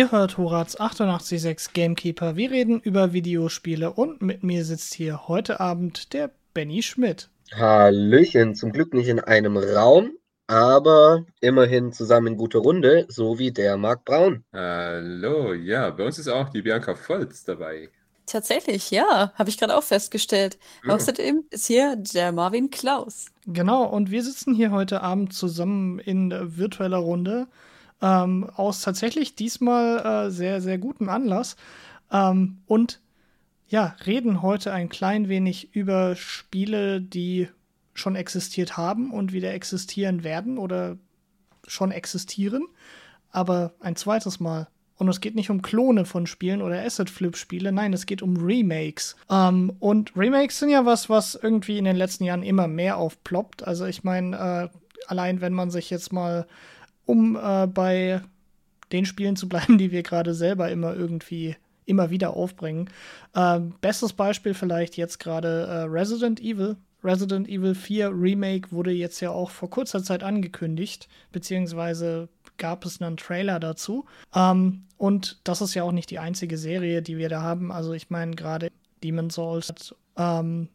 Ihr hört Horaz 886 Gamekeeper. Wir reden über Videospiele und mit mir sitzt hier heute Abend der Benny Schmidt. Hallöchen, zum Glück nicht in einem Raum, aber immerhin zusammen in guter Runde, so wie der Marc Braun. Hallo, ja, bei uns ist auch die Bianca Volz dabei. Tatsächlich, ja, habe ich gerade auch festgestellt. Ja. Außerdem ist hier der Marvin Klaus. Genau, und wir sitzen hier heute Abend zusammen in virtueller Runde ähm, aus tatsächlich diesmal äh, sehr, sehr gutem Anlass. Ähm, und ja, reden heute ein klein wenig über Spiele, die schon existiert haben und wieder existieren werden oder schon existieren, aber ein zweites Mal. Und es geht nicht um Klone von Spielen oder Asset-Flip-Spiele, nein, es geht um Remakes. Ähm, und Remakes sind ja was, was irgendwie in den letzten Jahren immer mehr aufploppt. Also ich meine, äh, allein wenn man sich jetzt mal um äh, bei den Spielen zu bleiben, die wir gerade selber immer irgendwie immer wieder aufbringen. Äh, bestes Beispiel vielleicht jetzt gerade äh, Resident Evil. Resident Evil 4 Remake wurde jetzt ja auch vor kurzer Zeit angekündigt, beziehungsweise gab es einen Trailer dazu. Ähm, und das ist ja auch nicht die einzige Serie, die wir da haben. Also ich meine gerade Demon's Souls ähm,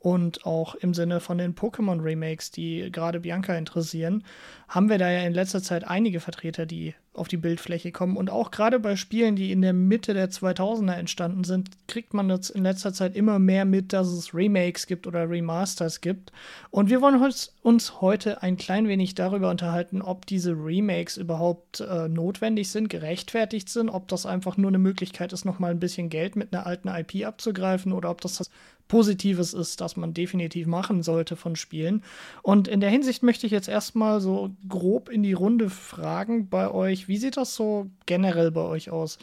und auch im Sinne von den Pokémon-Remakes, die gerade Bianca interessieren, haben wir da ja in letzter Zeit einige Vertreter, die auf die Bildfläche kommen. Und auch gerade bei Spielen, die in der Mitte der 2000er entstanden sind, kriegt man jetzt in letzter Zeit immer mehr mit, dass es Remakes gibt oder Remasters gibt. Und wir wollen uns heute ein klein wenig darüber unterhalten, ob diese Remakes überhaupt äh, notwendig sind, gerechtfertigt sind, ob das einfach nur eine Möglichkeit ist, nochmal ein bisschen Geld mit einer alten IP abzugreifen oder ob das das Positives ist, das man definitiv machen sollte von Spielen. Und in der Hinsicht möchte ich jetzt erstmal so grob in die Runde fragen bei euch, wie sieht das so generell bei euch aus?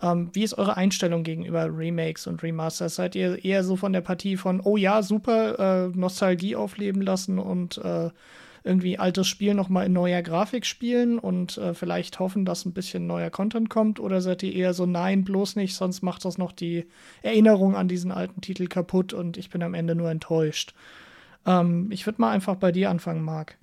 Ähm, wie ist eure Einstellung gegenüber Remakes und Remasters? Seid ihr eher so von der Partie von, oh ja, super, äh, Nostalgie aufleben lassen und äh, irgendwie altes Spiel nochmal in neuer Grafik spielen und äh, vielleicht hoffen, dass ein bisschen neuer Content kommt? Oder seid ihr eher so, nein, bloß nicht, sonst macht das noch die Erinnerung an diesen alten Titel kaputt und ich bin am Ende nur enttäuscht? Ähm, ich würde mal einfach bei dir anfangen, Marc.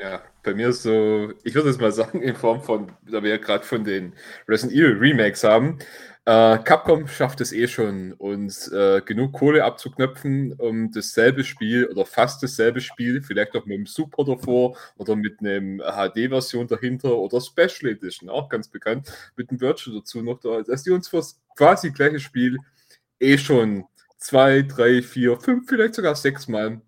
Ja, bei mir ist so, ich würde es mal sagen, in Form von, da wir ja gerade von den Resident Evil Remakes haben, äh, Capcom schafft es eh schon, uns äh, genug Kohle abzuknöpfen, um dasselbe Spiel oder fast dasselbe Spiel, vielleicht auch mit einem Super davor oder mit einem HD-Version dahinter oder Special Edition, auch ganz bekannt, mit einem Virtual dazu noch da, dass die uns für das quasi gleiche Spiel eh schon zwei, drei, vier, fünf, vielleicht sogar sechs Mal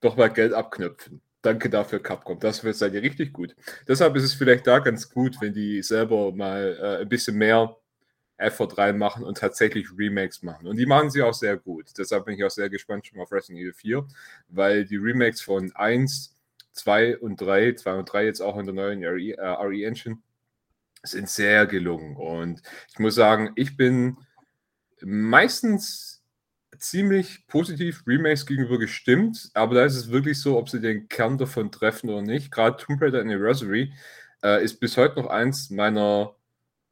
doch mal Geld abknöpfen. Danke dafür, Capcom. Das seid ihr richtig gut. Deshalb ist es vielleicht da ganz gut, wenn die selber mal äh, ein bisschen mehr Effort reinmachen und tatsächlich Remakes machen. Und die machen sie auch sehr gut. Deshalb bin ich auch sehr gespannt schon auf Resident Evil 4, weil die Remakes von 1, 2 und 3, 2 und 3 jetzt auch in der neuen RE, äh, RE Engine, sind sehr gelungen. Und ich muss sagen, ich bin meistens ziemlich positiv Remakes gegenüber gestimmt, aber da ist es wirklich so, ob sie den Kern davon treffen oder nicht. Gerade Tomb Raider Anniversary äh, ist bis heute noch eins meiner,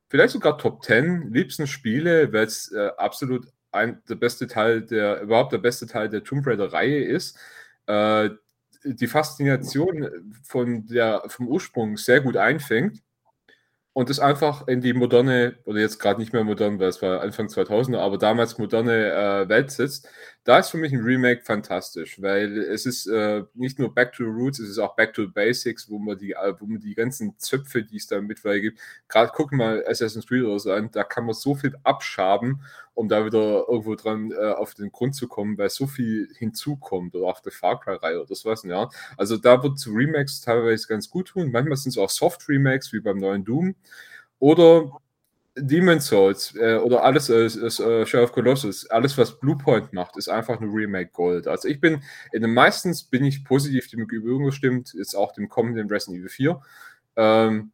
vielleicht sogar Top 10 liebsten Spiele, weil es äh, absolut ein, der beste Teil der, überhaupt der beste Teil der Tomb Raider-Reihe ist. Äh, die Faszination von der, vom Ursprung sehr gut einfängt und das einfach in die moderne, oder jetzt gerade nicht mehr modern, weil es war Anfang 2000er, aber damals moderne äh, Welt sitzt, da ist für mich ein Remake fantastisch, weil es ist äh, nicht nur Back to the Roots, es ist auch Back to the Basics, wo man die, wo man die ganzen Zöpfe, die es da mittlerweile gibt, gerade gucken mal Assassin's Creed oder so an, da kann man so viel abschaben, um da wieder irgendwo dran äh, auf den Grund zu kommen, weil so viel hinzukommt oder auch der Far Cry-Reihe oder sowas, ja. Also da wird zu Remakes teilweise ganz gut tun, manchmal sind es auch Soft-Remakes, wie beim neuen Doom, oder Demon's Souls äh, oder alles äh, äh, of Colossus, alles was Bluepoint macht, ist einfach nur Remake Gold. Also ich bin, in den meistens bin ich positiv dem Übung gestimmt, jetzt auch dem kommenden Resident Evil 4. Ähm,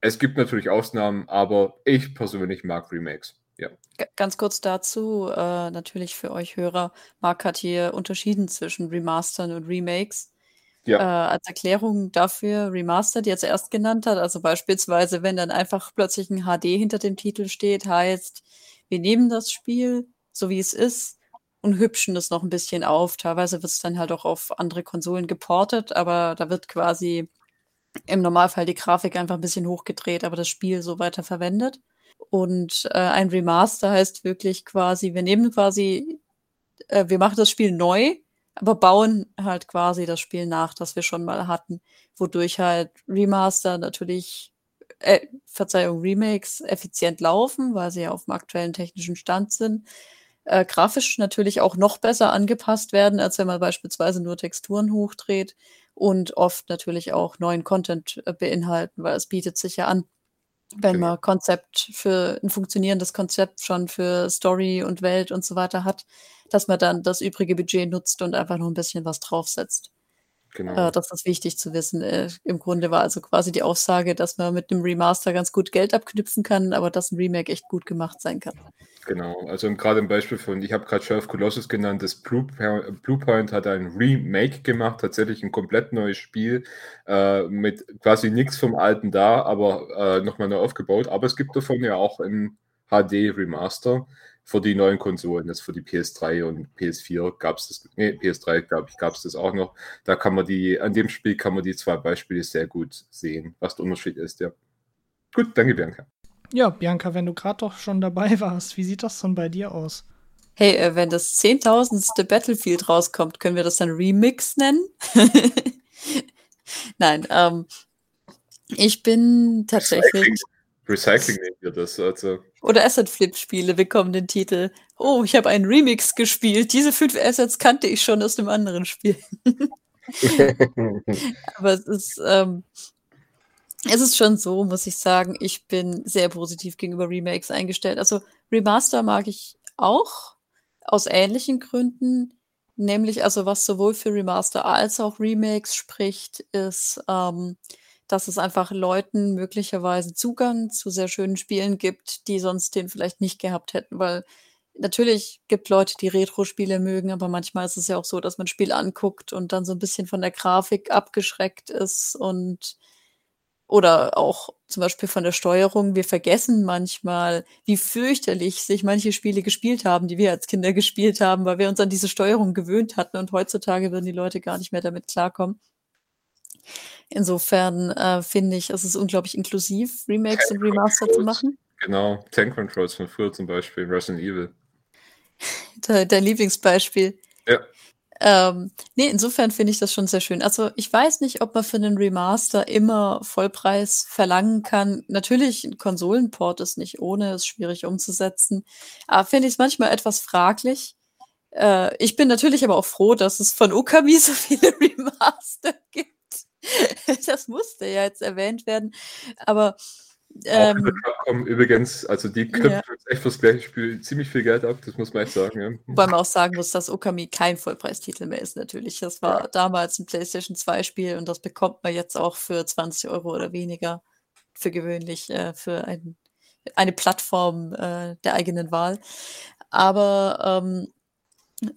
es gibt natürlich Ausnahmen, aber ich persönlich mag Remakes. Ja. Ganz kurz dazu, äh, natürlich für euch Hörer, Marc hat hier unterschieden zwischen Remastern und Remakes. Ja. Äh, als Erklärung dafür Remastered jetzt erst genannt hat. Also beispielsweise, wenn dann einfach plötzlich ein HD hinter dem Titel steht, heißt, wir nehmen das Spiel, so wie es ist, und hübschen es noch ein bisschen auf. Teilweise wird es dann halt auch auf andere Konsolen geportet, aber da wird quasi im Normalfall die Grafik einfach ein bisschen hochgedreht, aber das Spiel so weiter verwendet. Und äh, ein Remaster heißt wirklich quasi, wir nehmen quasi, äh, wir machen das Spiel neu, aber bauen halt quasi das Spiel nach, das wir schon mal hatten, wodurch halt Remaster natürlich, äh, Verzeihung, Remakes effizient laufen, weil sie ja auf dem aktuellen technischen Stand sind. Äh, grafisch natürlich auch noch besser angepasst werden, als wenn man beispielsweise nur Texturen hochdreht und oft natürlich auch neuen Content äh, beinhalten, weil es bietet sich ja an, wenn man Konzept für ein funktionierendes Konzept schon für Story und Welt und so weiter hat, dass man dann das übrige Budget nutzt und einfach noch ein bisschen was draufsetzt. Genau. Äh, das ist wichtig zu wissen. Äh, Im Grunde war also quasi die Aussage, dass man mit einem Remaster ganz gut Geld abknüpfen kann, aber dass ein Remake echt gut gemacht sein kann. Genau, also gerade im Beispiel von, ich habe gerade Sheriff Colossus genannt, das Blue, Bluepoint hat ein Remake gemacht, tatsächlich ein komplett neues Spiel, äh, mit quasi nichts vom alten da, aber äh, nochmal neu aufgebaut. Aber es gibt davon ja auch ein HD-Remaster für die neuen Konsolen, das für die PS3 und PS4 gab es das, nee, PS3 glaube ich, gab es das auch noch. Da kann man die, an dem Spiel kann man die zwei Beispiele sehr gut sehen, was der Unterschied ist, ja. Gut, danke Bianca. Ja, Bianca, wenn du gerade doch schon dabei warst, wie sieht das dann bei dir aus? Hey, äh, wenn das zehntausendste Battlefield rauskommt, können wir das dann Remix nennen? Nein, ähm, ich bin tatsächlich. Recycling, nehmen wir das. Also. Oder Asset-Flip-Spiele bekommen den Titel. Oh, ich habe einen Remix gespielt. Diese fünf Assets kannte ich schon aus einem anderen Spiel. Aber es ist, ähm, es ist schon so, muss ich sagen, ich bin sehr positiv gegenüber Remakes eingestellt. Also Remaster mag ich auch aus ähnlichen Gründen. Nämlich, also was sowohl für Remaster als auch Remakes spricht, ist, ähm, dass es einfach Leuten möglicherweise Zugang zu sehr schönen Spielen gibt, die sonst den vielleicht nicht gehabt hätten. Weil natürlich gibt Leute, die Retro-Spiele mögen, aber manchmal ist es ja auch so, dass man ein Spiel anguckt und dann so ein bisschen von der Grafik abgeschreckt ist und oder auch zum Beispiel von der Steuerung. Wir vergessen manchmal, wie fürchterlich sich manche Spiele gespielt haben, die wir als Kinder gespielt haben, weil wir uns an diese Steuerung gewöhnt hatten und heutzutage würden die Leute gar nicht mehr damit klarkommen. Insofern äh, finde ich, es ist unglaublich inklusiv, Remakes Tank und Remaster Controls. zu machen. Genau, Tank Controls von früher zum Beispiel, Resident Evil. Dein Lieblingsbeispiel. Ja. Ähm, nee, insofern finde ich das schon sehr schön. Also ich weiß nicht, ob man für einen Remaster immer Vollpreis verlangen kann. Natürlich, ein Konsolenport ist nicht ohne, ist schwierig umzusetzen. Aber finde ich es manchmal etwas fraglich. Äh, ich bin natürlich aber auch froh, dass es von Okami so viele Remaster gibt. das musste ja jetzt erwähnt werden. Aber ähm, Capcom übrigens, also die knüpfen ja. echt fürs gleiche Spiel ziemlich viel Geld ab, das muss man echt sagen. Ja. Wobei man auch sagen muss, dass Okami kein Vollpreistitel mehr ist, natürlich. Das war ja. damals ein PlayStation 2-Spiel und das bekommt man jetzt auch für 20 Euro oder weniger für gewöhnlich äh, für ein, eine Plattform äh, der eigenen Wahl. Aber ähm,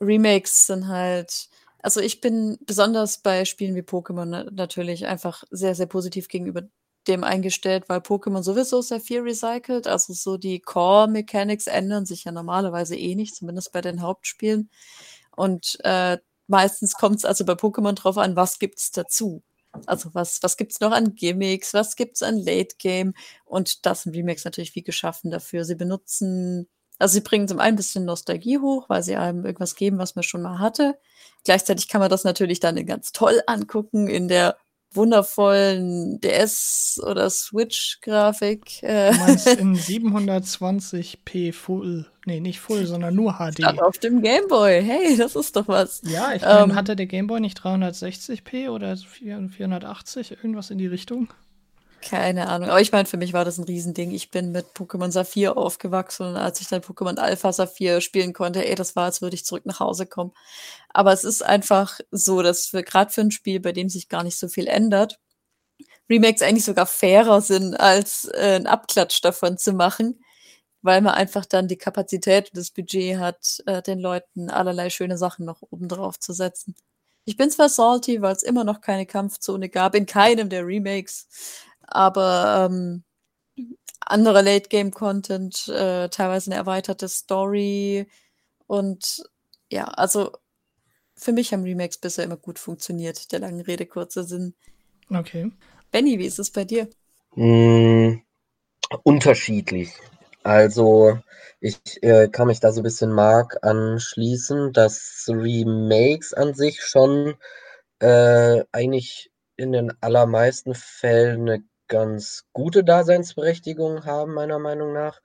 Remakes sind halt, also ich bin besonders bei Spielen wie Pokémon natürlich einfach sehr, sehr positiv gegenüber dem eingestellt, weil Pokémon sowieso sehr viel recycelt. Also so die Core-Mechanics ändern sich ja normalerweise eh nicht, zumindest bei den Hauptspielen. Und äh, meistens kommt es also bei Pokémon drauf an, was gibt's dazu. Also was, was gibt's noch an Gimmicks, was gibt's an Late Game? Und das sind Remakes natürlich wie geschaffen dafür. Sie benutzen, also sie bringen zum einen ein bisschen Nostalgie hoch, weil sie einem irgendwas geben, was man schon mal hatte. Gleichzeitig kann man das natürlich dann ganz toll angucken in der wundervollen DS- oder Switch-Grafik. Äh. Du meinst in 720p Full, nee, nicht Full, sondern nur HD. Statt auf dem Gameboy, hey, das ist doch was. Ja, ich meine, ähm, hatte der Gameboy nicht 360p oder 480, irgendwas in die Richtung? Keine Ahnung. Aber ich meine, für mich war das ein Riesending. Ich bin mit Pokémon Saphir aufgewachsen und als ich dann Pokémon Alpha Saphir spielen konnte, ey, das war, als würde ich zurück nach Hause kommen. Aber es ist einfach so, dass wir gerade für ein Spiel, bei dem sich gar nicht so viel ändert, Remakes eigentlich sogar fairer sind, als äh, einen Abklatsch davon zu machen, weil man einfach dann die Kapazität und das Budget hat, äh, den Leuten allerlei schöne Sachen noch oben drauf zu setzen. Ich bin zwar salty, weil es immer noch keine Kampfzone gab, in keinem der Remakes, aber ähm, anderer Late-Game-Content, äh, teilweise eine erweiterte Story und ja, also für mich haben Remakes bisher immer gut funktioniert, der langen Rede kurzer Sinn. Okay. Benny, wie ist es bei dir? Mm, unterschiedlich. Also ich äh, kann mich da so ein bisschen Mark anschließen, dass Remakes an sich schon äh, eigentlich in den allermeisten Fällen eine ganz gute Daseinsberechtigung haben, meiner Meinung nach.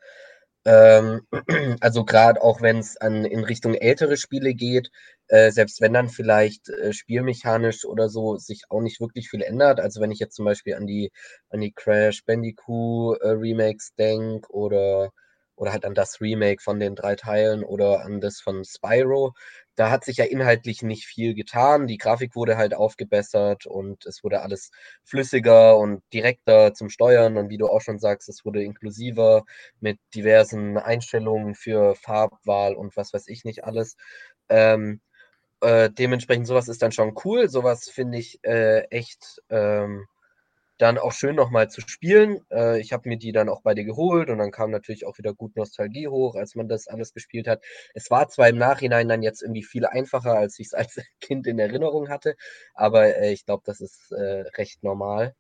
Ähm, also gerade auch wenn es in Richtung ältere Spiele geht, äh, selbst wenn dann vielleicht äh, spielmechanisch oder so sich auch nicht wirklich viel ändert. Also wenn ich jetzt zum Beispiel an die, an die Crash Bandicoot äh, Remakes denke oder, oder halt an das Remake von den drei Teilen oder an das von Spyro, da hat sich ja inhaltlich nicht viel getan. Die Grafik wurde halt aufgebessert und es wurde alles flüssiger und direkter zum Steuern. Und wie du auch schon sagst, es wurde inklusiver mit diversen Einstellungen für Farbwahl und was weiß ich nicht alles. Ähm, äh, dementsprechend sowas ist dann schon cool. Sowas finde ich äh, echt ähm, dann auch schön nochmal zu spielen. Äh, ich habe mir die dann auch bei dir geholt und dann kam natürlich auch wieder gut Nostalgie hoch, als man das alles gespielt hat. Es war zwar im Nachhinein dann jetzt irgendwie viel einfacher, als ich es als Kind in Erinnerung hatte, aber äh, ich glaube, das ist äh, recht normal.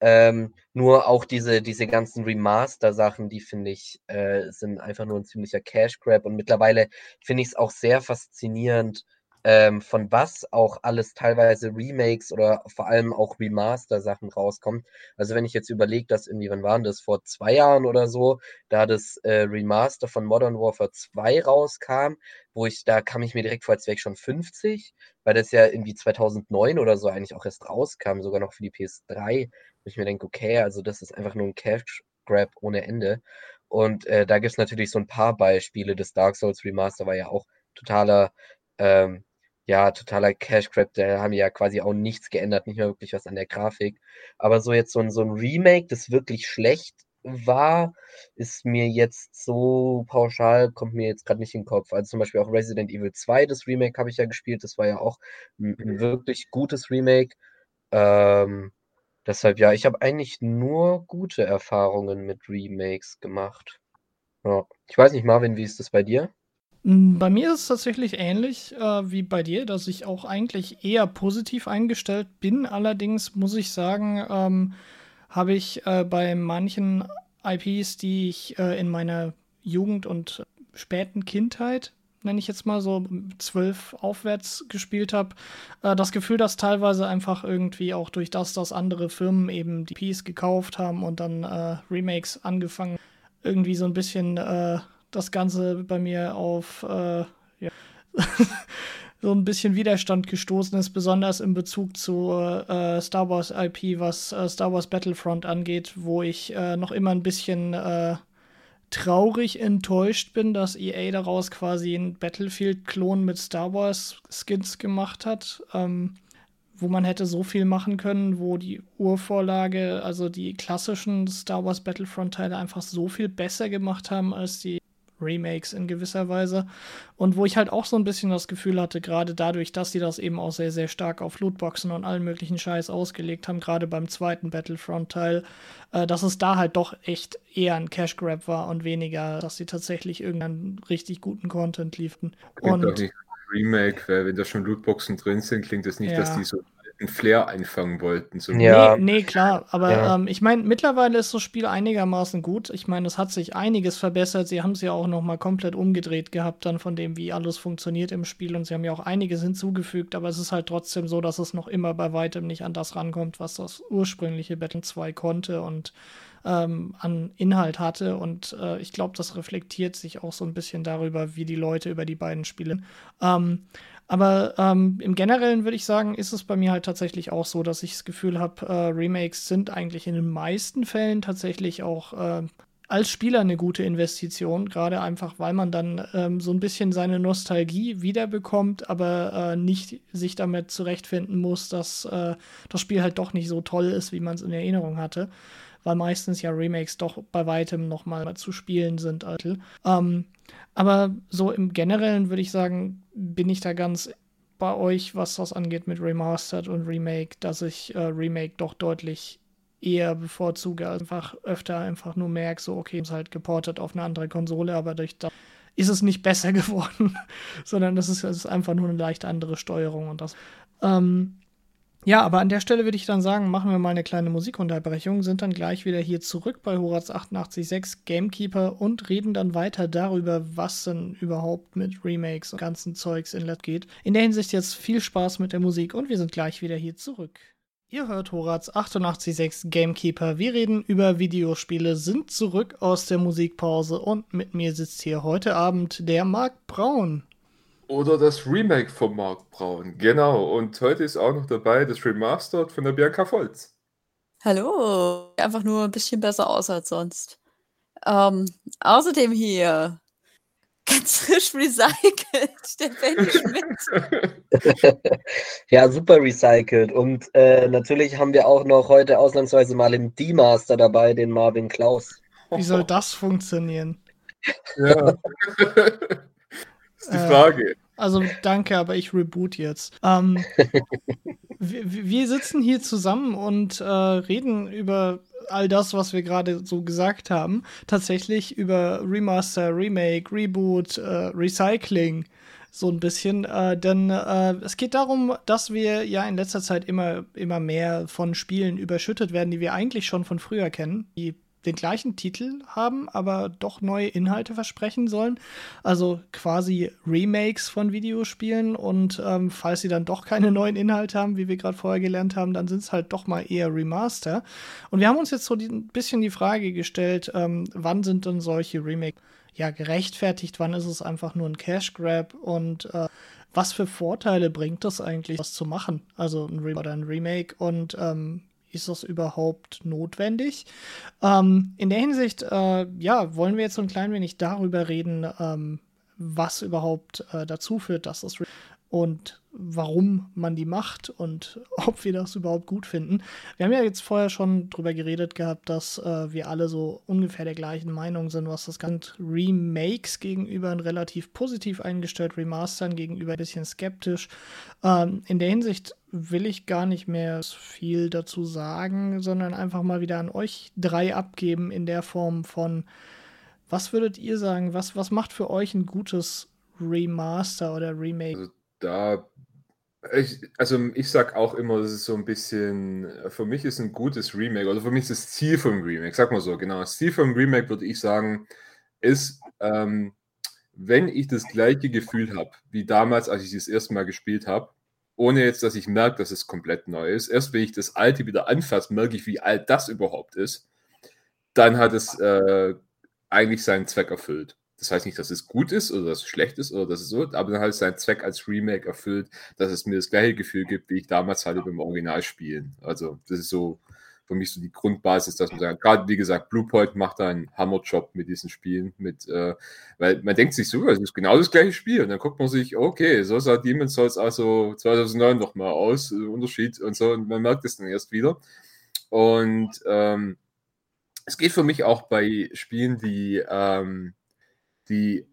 Ähm, nur auch diese, diese ganzen Remaster-Sachen, die finde ich, äh, sind einfach nur ein ziemlicher Cash-Grab und mittlerweile finde ich es auch sehr faszinierend, ähm, von was auch alles teilweise Remakes oder vor allem auch Remaster-Sachen rauskommen. Also wenn ich jetzt überlege, dass irgendwie, wann waren das, vor zwei Jahren oder so, da das äh, Remaster von Modern Warfare 2 rauskam, wo ich, da kam ich mir direkt vor, als wäre ich schon 50, weil das ja irgendwie 2009 oder so eigentlich auch erst rauskam, sogar noch für die PS3, wo ich mir denke, okay, also das ist einfach nur ein Cash-Grab ohne Ende. Und äh, da gibt es natürlich so ein paar Beispiele. Das Dark Souls Remaster war ja auch totaler ähm, ja, totaler Cash Grab, da haben ja quasi auch nichts geändert, nicht mehr wirklich was an der Grafik. Aber so jetzt so ein, so ein Remake, das wirklich schlecht war, ist mir jetzt so pauschal, kommt mir jetzt gerade nicht in den Kopf. Also zum Beispiel auch Resident Evil 2, das Remake habe ich ja gespielt, das war ja auch ein, ein wirklich gutes Remake. Ähm, deshalb ja, ich habe eigentlich nur gute Erfahrungen mit Remakes gemacht. Ja. Ich weiß nicht, Marvin, wie ist das bei dir? Hm, bei mir ist es tatsächlich ähnlich äh, wie bei dir, dass ich auch eigentlich eher positiv eingestellt bin. Allerdings muss ich sagen, ähm, habe ich äh, bei manchen IPs, die ich äh, in meiner Jugend und späten Kindheit, nenne ich jetzt mal so zwölf aufwärts gespielt habe, äh, das Gefühl, dass teilweise einfach irgendwie auch durch das, dass andere Firmen eben die IPs gekauft haben und dann äh, Remakes angefangen, irgendwie so ein bisschen äh, das Ganze bei mir auf äh, ja, so ein bisschen Widerstand gestoßen ist, besonders in Bezug zu äh, Star Wars IP, was äh, Star Wars Battlefront angeht, wo ich äh, noch immer ein bisschen äh, traurig enttäuscht bin, dass EA daraus quasi einen Battlefield-Klon mit Star Wars-Skins gemacht hat. Ähm, wo man hätte so viel machen können, wo die Urvorlage, also die klassischen Star Wars Battlefront-Teile einfach so viel besser gemacht haben als die Remakes in gewisser Weise. Und wo ich halt auch so ein bisschen das Gefühl hatte, gerade dadurch, dass sie das eben auch sehr, sehr stark auf Lootboxen und allen möglichen Scheiß ausgelegt haben, gerade beim zweiten Battlefront-Teil, äh, dass es da halt doch echt eher ein Cash Grab war und weniger, dass sie tatsächlich irgendeinen richtig guten Content lieferten. Und auch nicht Remake, weil wenn da schon Lootboxen drin sind, klingt das nicht, ja. dass die so einen Flair einfangen wollten. So ja. Nee, nee, klar. Aber ja. ähm, ich meine, mittlerweile ist das Spiel einigermaßen gut. Ich meine, es hat sich einiges verbessert. Sie haben es ja auch noch mal komplett umgedreht gehabt, dann von dem, wie alles funktioniert im Spiel. Und sie haben ja auch einiges hinzugefügt. Aber es ist halt trotzdem so, dass es noch immer bei weitem nicht an das rankommt, was das ursprüngliche Battle 2 konnte und ähm, an Inhalt hatte. Und äh, ich glaube, das reflektiert sich auch so ein bisschen darüber, wie die Leute über die beiden spielen. Ähm, aber ähm, im Generellen würde ich sagen, ist es bei mir halt tatsächlich auch so, dass ich das Gefühl habe, äh, Remakes sind eigentlich in den meisten Fällen tatsächlich auch äh, als Spieler eine gute Investition, gerade einfach, weil man dann ähm, so ein bisschen seine Nostalgie wiederbekommt, aber äh, nicht sich damit zurechtfinden muss, dass äh, das Spiel halt doch nicht so toll ist, wie man es in Erinnerung hatte weil meistens ja Remakes doch bei weitem noch mal zu spielen sind. Ähm, aber so im Generellen würde ich sagen, bin ich da ganz bei euch, was das angeht mit Remastered und Remake, dass ich äh, Remake doch deutlich eher bevorzuge, als einfach öfter einfach nur merke, so okay, es ist halt geportet auf eine andere Konsole, aber durch das ist es nicht besser geworden, sondern das ist, ist, einfach nur eine leicht andere Steuerung und das. Ähm, Ja, aber an der Stelle würde ich dann sagen, machen wir mal eine kleine Musikunterbrechung, sind dann gleich wieder hier zurück bei Horaz 886 Gamekeeper und reden dann weiter darüber, was denn überhaupt mit Remakes und ganzen Zeugs in Let geht. In der Hinsicht jetzt viel Spaß mit der Musik und wir sind gleich wieder hier zurück. Ihr hört Horaz 886 Gamekeeper. Wir reden über Videospiele, sind zurück aus der Musikpause und mit mir sitzt hier heute Abend der Marc Braun. Oder das Remake von Mark Braun. Genau. Und heute ist auch noch dabei das Remastered von der Bianca Volz. Hallo. Einfach nur ein bisschen besser aus als sonst. Ähm, außerdem hier ganz frisch recycelt, der Ben Schmidt. ja, super recycelt. Und äh, natürlich haben wir auch noch heute ausnahmsweise mal im D-Master dabei, den Marvin Klaus. Wie soll das funktionieren? Ja. ist die Frage. Äh, also danke, aber ich reboot jetzt. Ähm, wir, wir, sitzen hier zusammen und äh, reden über all das, was wir gerade so gesagt haben. Tatsächlich über Remaster, Remake, Reboot, äh, Recycling so ein bisschen, äh, denn äh, es geht darum, dass wir ja in letzter Zeit immer, immer mehr von Spielen überschüttet werden, die wir eigentlich schon von früher kennen, die den gleichen Titel haben, aber doch neue Inhalte versprechen sollen. Also quasi Remakes von Videospielen und ähm, falls sie dann doch keine neuen Inhalte haben, wie wir gerade vorher gelernt haben, dann sind es halt doch mal eher Remaster. Und wir haben uns jetzt so ein bisschen die Frage gestellt, ähm, wann sind denn solche Remakes ja gerechtfertigt, wann ist es einfach nur ein Cash Grab und äh, was für Vorteile bringt das eigentlich, das zu machen? Also ein Remake oder ein Remake und ähm, ist das überhaupt notwendig? Ähm, in der Hinsicht, äh, ja, wollen wir jetzt so ein klein wenig darüber reden, ähm, was überhaupt äh, dazu führt, dass das und warum man die macht und ob wir das überhaupt gut finden. Wir haben ja jetzt vorher schon drüber geredet gehabt, dass äh, wir alle so ungefähr der gleichen Meinung sind, was das Ganze Remakes gegenüber relativ positiv eingestellt, Remastern gegenüber ein bisschen skeptisch. Ähm, in der Hinsicht will ich gar nicht mehr viel dazu sagen, sondern einfach mal wieder an euch drei abgeben in der Form von, was würdet ihr sagen, was, was macht für euch ein gutes Remaster oder Remake? Da, ich, also ich sag auch immer, das ist so ein bisschen, für mich ist ein gutes Remake, oder für mich ist das Ziel vom Remake, sag mal so, genau, das Ziel vom Remake würde ich sagen, ist, ähm, wenn ich das gleiche Gefühl habe, wie damals, als ich das erste Mal gespielt habe, ohne jetzt, dass ich merke, dass es komplett neu ist. Erst wenn ich das Alte wieder anfasse, merke ich, wie alt das überhaupt ist. Dann hat es äh, eigentlich seinen Zweck erfüllt. Das heißt nicht, dass es gut ist oder dass es schlecht ist oder dass es so, aber dann hat es seinen Zweck als Remake erfüllt, dass es mir das gleiche Gefühl gibt, wie ich damals hatte beim Originalspielen. Also, das ist so für mich so die Grundbasis, dass man sagt, gerade wie gesagt, Bluepoint macht da einen Hammerjob mit diesen Spielen, mit, äh, weil man denkt sich so, es ist genau das gleiche Spiel und dann guckt man sich, okay, so sah Demon's Souls also 2009 nochmal aus, äh, Unterschied und so und man merkt es dann erst wieder. Und ähm, es geht für mich auch bei Spielen, die ähm, die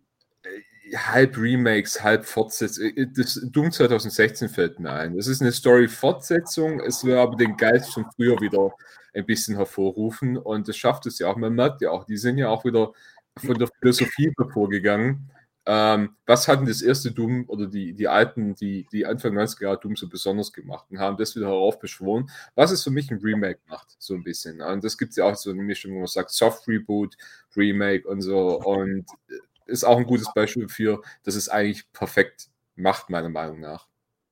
äh, halb Remakes, halb Fortsetzung. Äh, das Doom 2016 fällt mir ein. Das ist eine Story-Fortsetzung, es will aber den Geist von früher wieder ein bisschen hervorrufen und das schafft es ja auch. Man merkt ja auch, die sind ja auch wieder von der Philosophie hervorgegangen. Ähm, was hatten das erste Doom oder die, die alten, die, die Anfang 90er Jahre Doom so besonders gemacht und haben das wieder heraufbeschworen, was es für mich ein Remake macht, so ein bisschen. Und das gibt es ja auch so eine Mischung, wo man sagt, Soft Reboot, Remake und so. Und ist auch ein gutes Beispiel für, dass es eigentlich perfekt macht, meiner Meinung nach.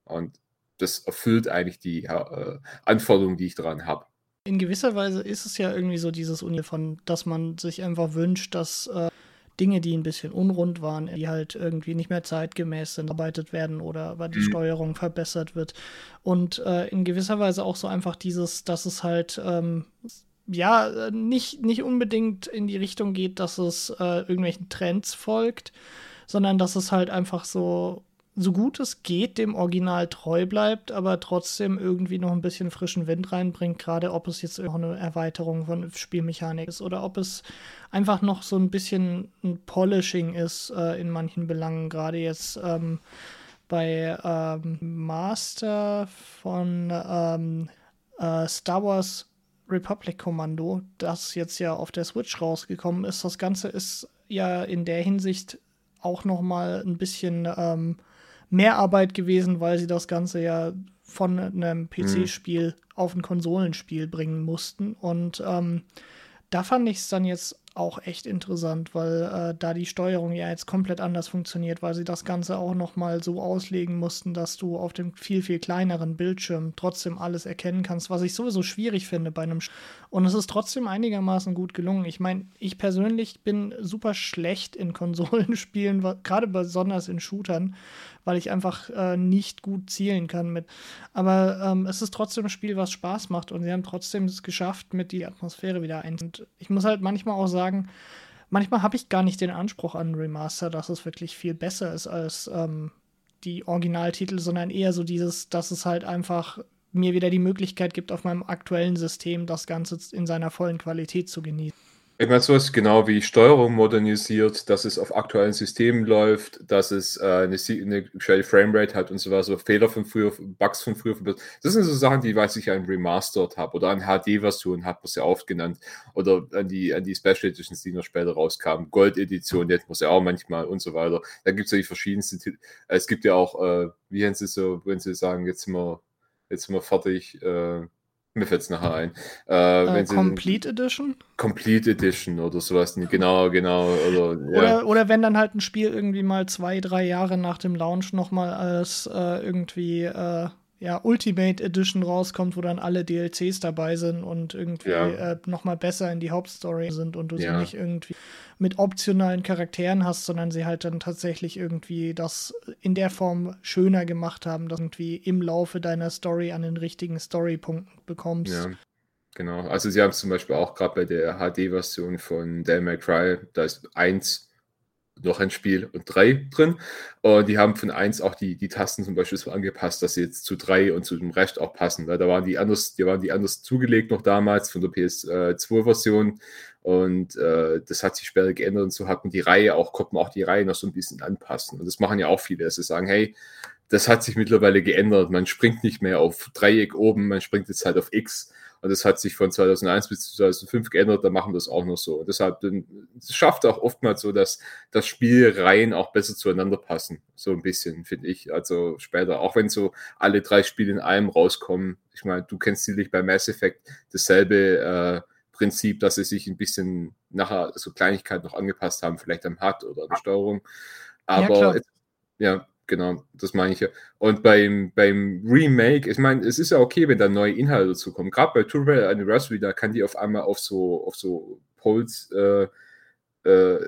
Und das erfüllt eigentlich die äh, Anforderungen, die ich daran habe. In gewisser Weise ist es ja irgendwie so dieses Uni von, dass man sich einfach wünscht, dass äh, Dinge, die ein bisschen unrund waren, die halt irgendwie nicht mehr zeitgemäß sind, arbeitet werden oder aber die mhm. Steuerung verbessert wird. Und äh, in gewisser Weise auch so einfach dieses, dass es halt ähm, ja, nicht, nicht unbedingt in die Richtung geht, dass es äh, irgendwelchen Trends folgt, sondern dass es halt einfach so, so gut es geht, dem Original treu bleibt, aber trotzdem irgendwie noch ein bisschen frischen Wind reinbringt, gerade ob es jetzt auch eine Erweiterung von Spielmechanik ist oder ob es einfach noch so ein bisschen ein Polishing ist äh, in manchen Belangen, gerade jetzt ähm, bei ähm, Master von ähm, äh, Star Wars Republic Kommando, das jetzt ja auf der Switch rausgekommen ist. Das Ganze ist ja in der Hinsicht auch noch mal ein bisschen ähm, mehr Arbeit gewesen, weil sie das Ganze ja von einem PC-Spiel mhm. auf ein Konsolenspiel bringen mussten. Und ähm, da fand ich es dann jetzt auch echt interessant, weil äh, da die Steuerung ja jetzt komplett anders funktioniert, weil sie das Ganze auch nochmal so auslegen mussten, dass du auf dem viel, viel kleineren Bildschirm trotzdem alles erkennen kannst, was ich sowieso schwierig finde bei einem. Sch Und es ist trotzdem einigermaßen gut gelungen. Ich meine, ich persönlich bin super schlecht in Konsolenspielen, gerade besonders in Shootern, weil ich einfach äh, nicht gut zielen kann mit. Aber ähm, es ist trotzdem ein Spiel, was Spaß macht und sie haben trotzdem es geschafft, mit die Atmosphäre wieder ein. Und ich muss halt manchmal auch sagen, manchmal habe ich gar nicht den Anspruch an Remaster, dass es wirklich viel besser ist als ähm, die Originaltitel, sondern eher so dieses, dass es halt einfach mir wieder die Möglichkeit gibt, auf meinem aktuellen System das Ganze in seiner vollen Qualität zu genießen. Ich meine, sowas genau wie Steuerung modernisiert, dass es auf aktuellen Systemen läuft, dass es äh, eine, eine gescheite Framerate hat und so weiter, so Fehler von früher, Bugs von früher. Das sind so Sachen, die, weiß ich, an Remastered habe oder an HD-Version hat man es ja oft genannt oder an die, an die Special Editions, die noch später rauskamen. Gold-Edition, jetzt muss ja auch manchmal und so weiter. Da gibt es ja die verschiedensten Titel. Es gibt ja auch, äh, wie haben sie so, wenn sie sagen, jetzt sind wir, jetzt sind wir fertig, äh, mir fällt es nachher ein. Äh, äh, Complete Edition? Complete Edition oder sowas. Genau, genau. Oder, ja. oder, oder, wenn dann halt ein Spiel irgendwie mal zwei, drei Jahre nach dem Launch nochmal als äh, irgendwie äh, ja, Ultimate Edition rauskommt, wo dann alle DLCs dabei sind und irgendwie ja. äh, nochmal besser in die Hauptstory sind und du ja. sie nicht irgendwie mit optionalen Charakteren hast, sondern sie halt dann tatsächlich irgendwie das in der Form schöner gemacht haben, dass du irgendwie im Laufe deiner Story an den richtigen Storypunkten bekommst. Ja. Genau, also sie haben es zum Beispiel auch gerade bei der HD-Version von Devil May Cry, da ist eins noch ein Spiel und drei drin. Und die haben von eins auch die, die Tasten zum Beispiel so angepasst, dass sie jetzt zu drei und zu dem Rest auch passen. Da waren die anders, die waren die anders zugelegt noch damals von der PS2-Version. Und äh, das hat sich später geändert und so hat man die Reihe auch, konnte man auch die Reihe noch so ein bisschen anpassen. Und das machen ja auch viele, dass sie sagen, hey, das hat sich mittlerweile geändert. Man springt nicht mehr auf Dreieck oben, man springt jetzt halt auf X. Und das hat sich von 2001 bis 2005 geändert, da machen wir das auch noch so. Und deshalb, es schafft auch oftmals so, dass das Spielreihen auch besser zueinander passen. So ein bisschen, finde ich. Also später, auch wenn so alle drei Spiele in einem rauskommen. Ich meine, du kennst sicherlich bei Mass Effect dasselbe äh, Prinzip, dass sie sich ein bisschen nachher so Kleinigkeiten noch angepasst haben, vielleicht am HUD oder an der Steuerung. Aber ja, ja genau, das meine ich ja. Und beim, beim Remake, ich meine, es ist ja okay, wenn da neue Inhalte dazu kommen. Gerade bei Tomb Raider Anniversary, da kann die auf einmal auf so, auf so Poles äh, äh,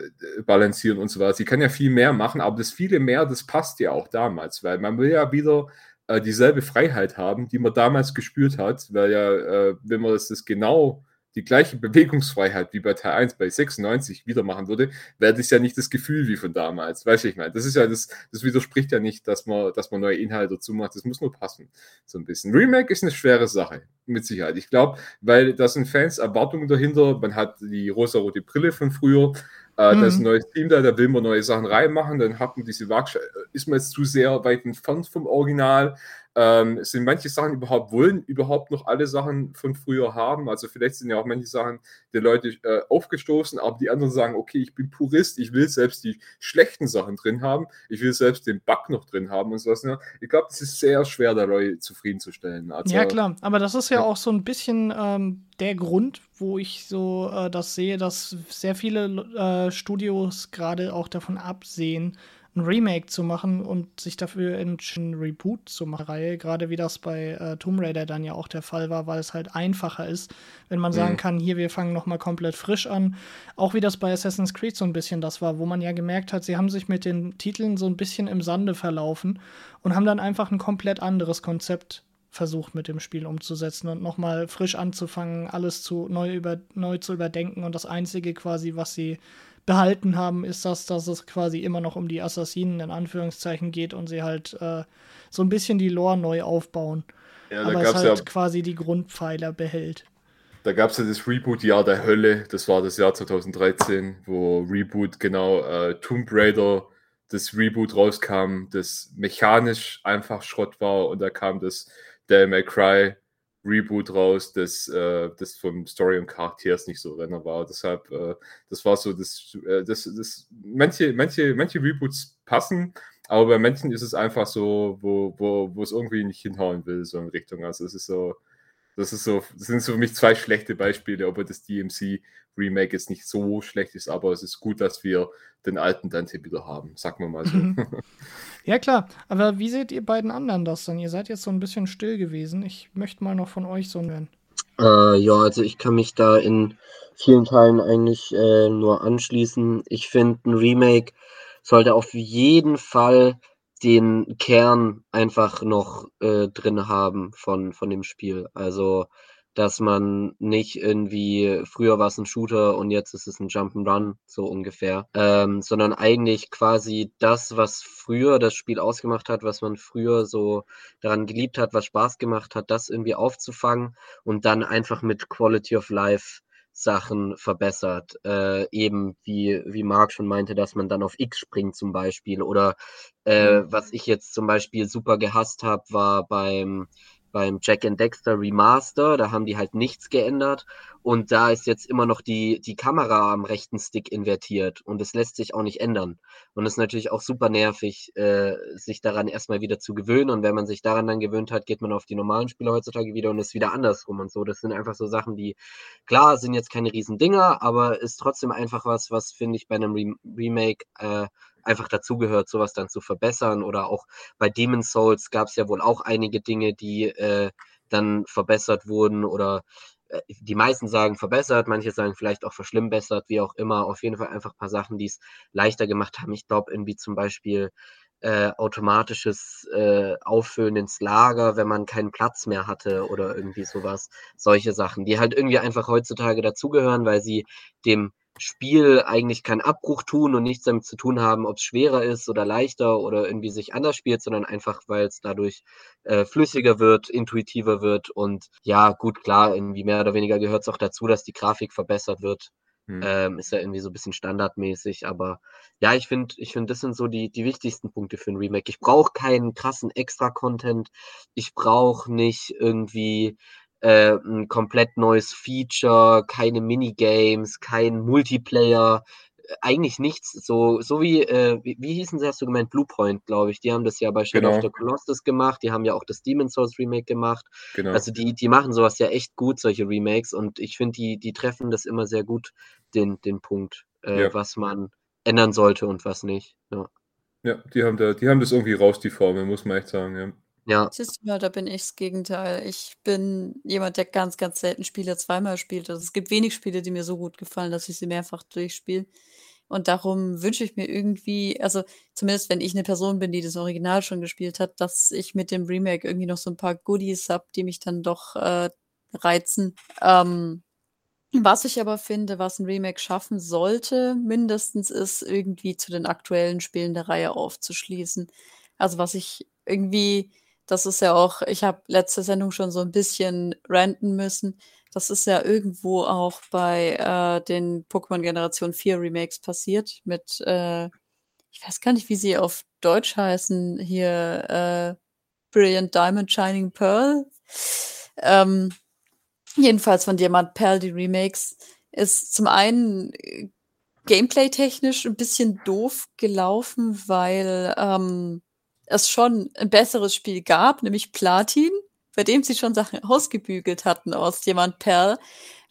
balancieren und so weiter. Sie kann ja viel mehr machen, aber das viele mehr, das passt ja auch damals, weil man will ja wieder äh, dieselbe Freiheit haben, die man damals gespürt hat, weil ja, äh, wenn man das, das genau die gleiche Bewegungsfreiheit wie bei Teil 1 bei 96 wieder machen würde, wäre das ja nicht das Gefühl wie von damals. Weißt du, ich meine, das ist ja das, das widerspricht ja nicht, dass man, dass man neue Inhalte dazu macht. Das muss nur passen. So ein bisschen. Remake ist eine schwere Sache, mit Sicherheit. Ich glaube, weil da sind Fans Erwartungen dahinter. Man hat die rosa-rote Brille von früher. Äh, mhm. Da ist ein neues Team da, da will man neue Sachen reinmachen. Dann hat man diese Waagschale. Ist man jetzt zu sehr weit entfernt vom Original? Ähm, sind manche Sachen überhaupt, wollen überhaupt noch alle Sachen von früher haben? Also vielleicht sind ja auch manche Sachen der Leute äh, aufgestoßen, aber die anderen sagen, okay, ich bin Purist, ich will selbst die schlechten Sachen drin haben, ich will selbst den Bug noch drin haben und sowas. Ne? Ich glaube, es ist sehr schwer, da Leute zufriedenzustellen. Also, ja, klar, aber das ist ja, ja. auch so ein bisschen ähm, der Grund, wo ich so äh, das sehe, dass sehr viele äh, Studios gerade auch davon absehen, ein Remake zu machen und sich dafür entschieden, Reboot zu machen, Reihe, gerade wie das bei äh, Tomb Raider dann ja auch der Fall war, weil es halt einfacher ist, wenn man mhm. sagen kann, hier, wir fangen nochmal komplett frisch an. Auch wie das bei Assassin's Creed so ein bisschen das war, wo man ja gemerkt hat, sie haben sich mit den Titeln so ein bisschen im Sande verlaufen und haben dann einfach ein komplett anderes Konzept versucht mit dem Spiel umzusetzen und nochmal frisch anzufangen, alles zu neu, über, neu zu überdenken und das Einzige quasi, was sie behalten haben, ist das, dass es quasi immer noch um die Assassinen in Anführungszeichen geht und sie halt äh, so ein bisschen die Lore neu aufbauen. Ja, aber es halt ja, quasi die Grundpfeiler behält. Da gab es ja das Reboot-Jahr der Hölle, das war das Jahr 2013, wo Reboot genau äh, Tomb Raider das Reboot rauskam, das mechanisch einfach Schrott war und da kam das Devil May Cry Reboot raus, das, äh, das vom Story und Charakters nicht so Renner war. Deshalb, äh, das war so, das, äh, das, das, manche, manche, manche Reboots passen, Aber bei manchen ist es einfach so, wo, wo, wo es irgendwie nicht hinhauen will, so in Richtung. Also es ist so, das ist so, das sind so für mich zwei schlechte Beispiele, ob das DMC Remake jetzt nicht so schlecht ist, aber es ist gut, dass wir den alten Dante wieder haben, sagen wir mal so. Mhm. Ja, klar. Aber wie seht ihr beiden anderen das dann? Ihr seid jetzt so ein bisschen still gewesen. Ich möchte mal noch von euch so hören. Äh, ja, also ich kann mich da in vielen Teilen eigentlich äh, nur anschließen. Ich finde, ein Remake sollte auf jeden Fall den Kern einfach noch äh, drin haben von, von dem Spiel. Also, dass man nicht irgendwie, früher war es ein Shooter und jetzt ist es ein Jump'n'Run, so ungefähr, ähm, sondern eigentlich quasi das, was früher das Spiel ausgemacht hat, was man früher so daran geliebt hat, was Spaß gemacht hat, das irgendwie aufzufangen und dann einfach mit Quality of Life Sachen verbessert. Äh, eben wie, wie Marc schon meinte, dass man dann auf X springt zum Beispiel. Oder äh, mhm. was ich jetzt zum Beispiel super gehasst habe, war beim beim Jack and Dexter Remaster, da haben die halt nichts geändert und da ist jetzt immer noch die, die Kamera am rechten Stick invertiert und es lässt sich auch nicht ändern. Und es ist natürlich auch super nervig, äh, sich daran erstmal wieder zu gewöhnen und wenn man sich daran dann gewöhnt hat, geht man auf die normalen Spiele heutzutage wieder und ist wieder andersrum und so. Das sind einfach so Sachen, die, klar, sind jetzt keine riesen Dinger, aber ist trotzdem einfach was, was finde ich bei einem Re Remake äh, einfach dazugehört, sowas dann zu verbessern. Oder auch bei Demon's Souls gab es ja wohl auch einige Dinge, die äh, dann verbessert wurden oder äh, die meisten sagen verbessert, manche sagen vielleicht auch verschlimmbessert, wie auch immer. Auf jeden Fall einfach ein paar Sachen, die es leichter gemacht haben. Ich glaube, irgendwie zum Beispiel äh, automatisches äh, Auffüllen ins Lager, wenn man keinen Platz mehr hatte oder irgendwie sowas. Solche Sachen, die halt irgendwie einfach heutzutage dazugehören, weil sie dem Spiel eigentlich keinen Abbruch tun und nichts damit zu tun haben, ob es schwerer ist oder leichter oder irgendwie sich anders spielt, sondern einfach, weil es dadurch äh, flüssiger wird, intuitiver wird und ja, gut, klar, irgendwie mehr oder weniger gehört es auch dazu, dass die Grafik verbessert wird. Hm. Ähm, ist ja irgendwie so ein bisschen standardmäßig, aber ja, ich finde, ich finde, das sind so die, die wichtigsten Punkte für ein Remake. Ich brauche keinen krassen Extra-Content. Ich brauche nicht irgendwie äh, ein komplett neues Feature, keine Minigames, kein Multiplayer, eigentlich nichts. So, so wie, äh, wie, wie hießen sie, hast du gemeint, Bluepoint, glaube ich. Die haben das ja bei Shadow genau. of the Colossus gemacht, die haben ja auch das Demon's Souls Remake gemacht. Genau. Also die, die machen sowas ja echt gut, solche Remakes, und ich finde, die, die treffen das immer sehr gut, den, den Punkt, äh, ja. was man ändern sollte und was nicht. Ja, ja die, haben da, die haben das irgendwie raus, die Formel, muss man echt sagen, ja. Ja. Siehst du mal, da bin ich das Gegenteil. Ich bin jemand, der ganz, ganz selten Spiele zweimal spielt. Also es gibt wenig Spiele, die mir so gut gefallen, dass ich sie mehrfach durchspiele. Und darum wünsche ich mir irgendwie, also zumindest wenn ich eine Person bin, die das Original schon gespielt hat, dass ich mit dem Remake irgendwie noch so ein paar Goodies habe, die mich dann doch äh, reizen. Ähm, was ich aber finde, was ein Remake schaffen sollte, mindestens ist irgendwie zu den aktuellen Spielen der Reihe aufzuschließen. Also was ich irgendwie das ist ja auch ich habe letzte Sendung schon so ein bisschen ranten müssen. Das ist ja irgendwo auch bei, äh, den Pokémon Generation 4 Remakes passiert mit, äh ich weiß gar nicht, wie sie auf Deutsch heißen, hier, äh, Brilliant Diamond Shining Pearl. Ähm, jedenfalls von Diamant Pearl, die Remakes, ist zum einen äh, gameplay-technisch ein bisschen doof gelaufen, weil, ähm es schon ein besseres Spiel gab, nämlich Platin, bei dem sie schon Sachen ausgebügelt hatten aus Diamant Perl.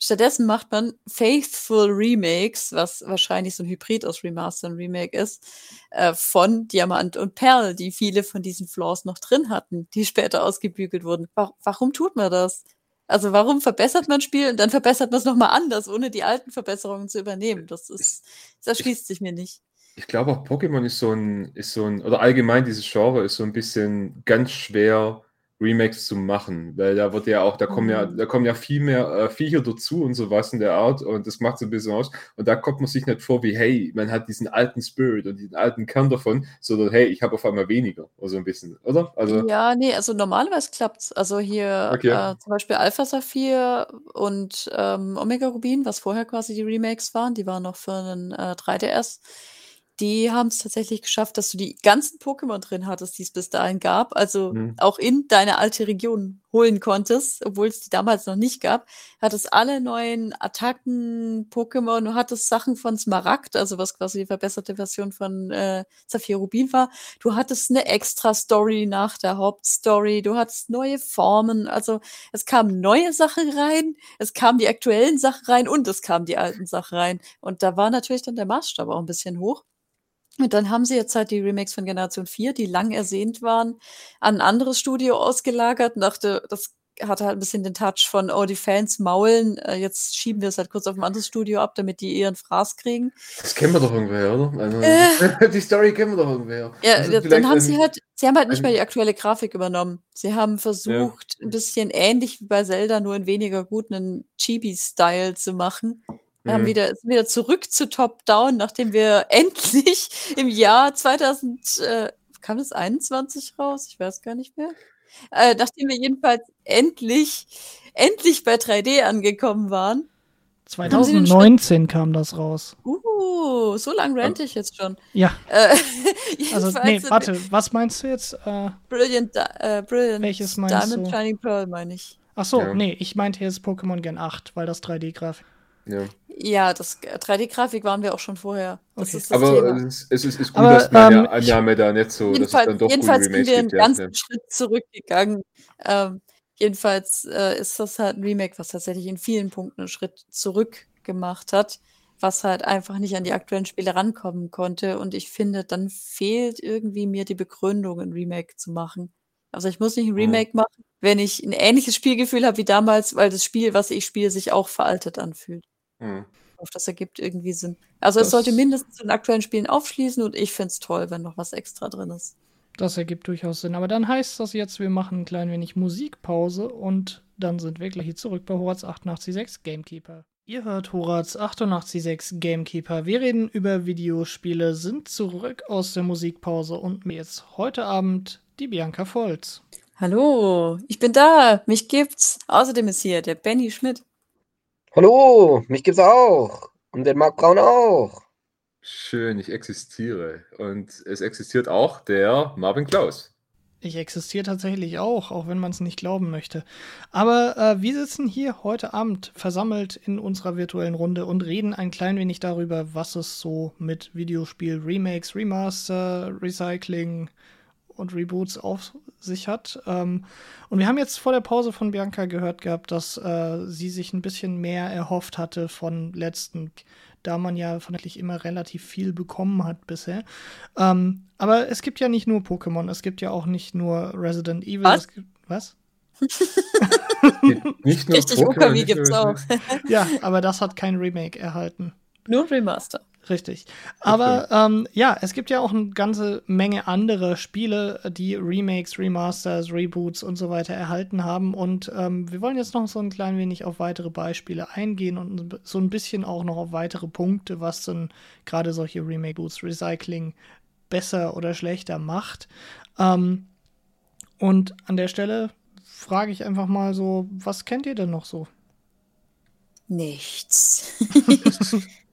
Stattdessen macht man Faithful Remakes, was wahrscheinlich so ein Hybrid aus Remaster und Remake ist, äh, von Diamant und Perl, die viele von diesen Flaws noch drin hatten, die später ausgebügelt wurden. Warum, warum tut man das? Also warum verbessert man ein Spiel und dann verbessert man es nochmal anders, ohne die alten Verbesserungen zu übernehmen? Das ist, das erschließt sich mir nicht ich glaube auch Pokémon ist so ein, ist so ein, oder allgemein dieses Genre ist so ein bisschen ganz schwer Remakes zu machen, weil da wird ja auch, da kommen ja, mhm. da kommen ja viel mehr äh, Viecher dazu und sowas in der Art und das macht so ein bisschen aus und da kommt man sich nicht vor wie, hey, man hat diesen alten Spirit und diesen alten Kern davon, sondern hey, ich habe auf einmal weniger oder so ein bisschen, oder? Also, ja, nee, also normalerweise klappt es. Also hier okay. äh, zum Beispiel Alpha Saphir und ähm, Omega Rubin, was vorher quasi die Remakes waren, die waren noch für einen äh, 3DS die haben es tatsächlich geschafft, dass du die ganzen Pokémon drin hattest, die es bis dahin gab. Also mhm. auch in deine alte Region holen konntest, obwohl es die damals noch nicht gab. Hattest alle neuen Attacken, Pokémon, du hattest Sachen von Smaragd, also was quasi die verbesserte Version von äh, Saphir Rubin war. Du hattest eine extra Story nach der Hauptstory, du hattest neue Formen, also es kamen neue Sachen rein, es kamen die aktuellen Sachen rein und es kamen die alten Sachen rein. Und da war natürlich dann der Maßstab auch ein bisschen hoch. Und dann haben sie jetzt halt die Remakes von Generation 4, die lang ersehnt waren, an ein anderes Studio ausgelagert und dachte, das hatte halt ein bisschen den Touch von, oh, die Fans maulen, äh, jetzt schieben wir es halt kurz auf ein anderes Studio ab, damit die ihren Fraß kriegen. Das kennen wir doch irgendwer, oder? Also, äh, die Story kennen wir doch irgendwer. Ja, also dann haben sie halt, sie haben halt nicht mehr die aktuelle Grafik übernommen. Sie haben versucht, ja. ein bisschen ähnlich wie bei Zelda, nur in weniger gut einen Chibi-Style zu machen. Wir haben wieder, wieder zurück zu Top-Down, nachdem wir endlich im Jahr 2000, äh, kam das 21 raus? Ich weiß gar nicht mehr. Äh, nachdem wir jedenfalls endlich, endlich bei 3D angekommen waren. 2019 kam das raus. Uh, so lange rente ich jetzt schon. Ja. Äh, also, nee, warte, was meinst du jetzt? Äh, Brilliant, äh, Brilliant welches meinst Diamond du? Shining Pearl meine ich. Ach so, ja. nee, ich meinte jetzt Pokémon Gen 8, weil das 3D-Grafik. Ja. Ja, das 3D-Grafik waren wir auch schon vorher. Das okay. Aber es, es, ist, ist, gut, Aber, dass meine ähm, Annahme da nicht so, dass es dann doch Jedenfalls sind wir einen ganzen ja. Schritt zurückgegangen. Ähm, jedenfalls äh, ist das halt ein Remake, was tatsächlich in vielen Punkten einen Schritt zurück gemacht hat, was halt einfach nicht an die aktuellen Spiele rankommen konnte. Und ich finde, dann fehlt irgendwie mir die Begründung, ein Remake zu machen. Also ich muss nicht ein mhm. Remake mhm. machen, wenn ich ein ähnliches Spielgefühl habe wie damals, weil das Spiel, was ich spiele, sich auch veraltet anfühlt. Mhm. Auf das ergibt irgendwie Sinn. Also das es sollte mindestens in aktuellen Spielen aufschließen und ich finde es toll, wenn noch was extra drin ist. Das ergibt durchaus Sinn. Aber dann heißt das jetzt, wir machen ein klein wenig Musikpause und dann sind wir gleich zurück bei Horaz 886 Gamekeeper. Ihr hört Horaz 886 Gamekeeper. Wir reden über Videospiele, sind zurück aus der Musikpause und mir jetzt heute Abend die Bianca Volz. Hallo, ich bin da, mich gibt's. Außerdem ist hier der Benny Schmidt. Hallo, mich gibt's auch. Und den Marc Braun auch. Schön, ich existiere. Und es existiert auch der Marvin Klaus. Ich existiere tatsächlich auch, auch wenn man es nicht glauben möchte. Aber äh, wir sitzen hier heute Abend versammelt in unserer virtuellen Runde und reden ein klein wenig darüber, was es so mit Videospiel-Remakes, Remaster, Recycling, und Reboots auf sich hat. Ähm, und wir haben jetzt vor der Pause von Bianca gehört gehabt, dass äh, sie sich ein bisschen mehr erhofft hatte von letzten, da man ja vermutlich immer relativ viel bekommen hat bisher. Ähm, aber es gibt ja nicht nur Pokémon, es gibt ja auch nicht nur Resident Evil. Was? Gibt, was? nicht nur Richtig, Pokémon gibt's auch. ja, aber das hat kein Remake erhalten. Nur Remaster. Richtig. Aber ähm, ja, es gibt ja auch eine ganze Menge andere Spiele, die Remakes, Remasters, Reboots und so weiter erhalten haben. Und ähm, wir wollen jetzt noch so ein klein wenig auf weitere Beispiele eingehen und so ein bisschen auch noch auf weitere Punkte, was denn gerade solche Remake-Boots, Recycling besser oder schlechter macht. Ähm, und an der Stelle frage ich einfach mal so, was kennt ihr denn noch so? Nichts.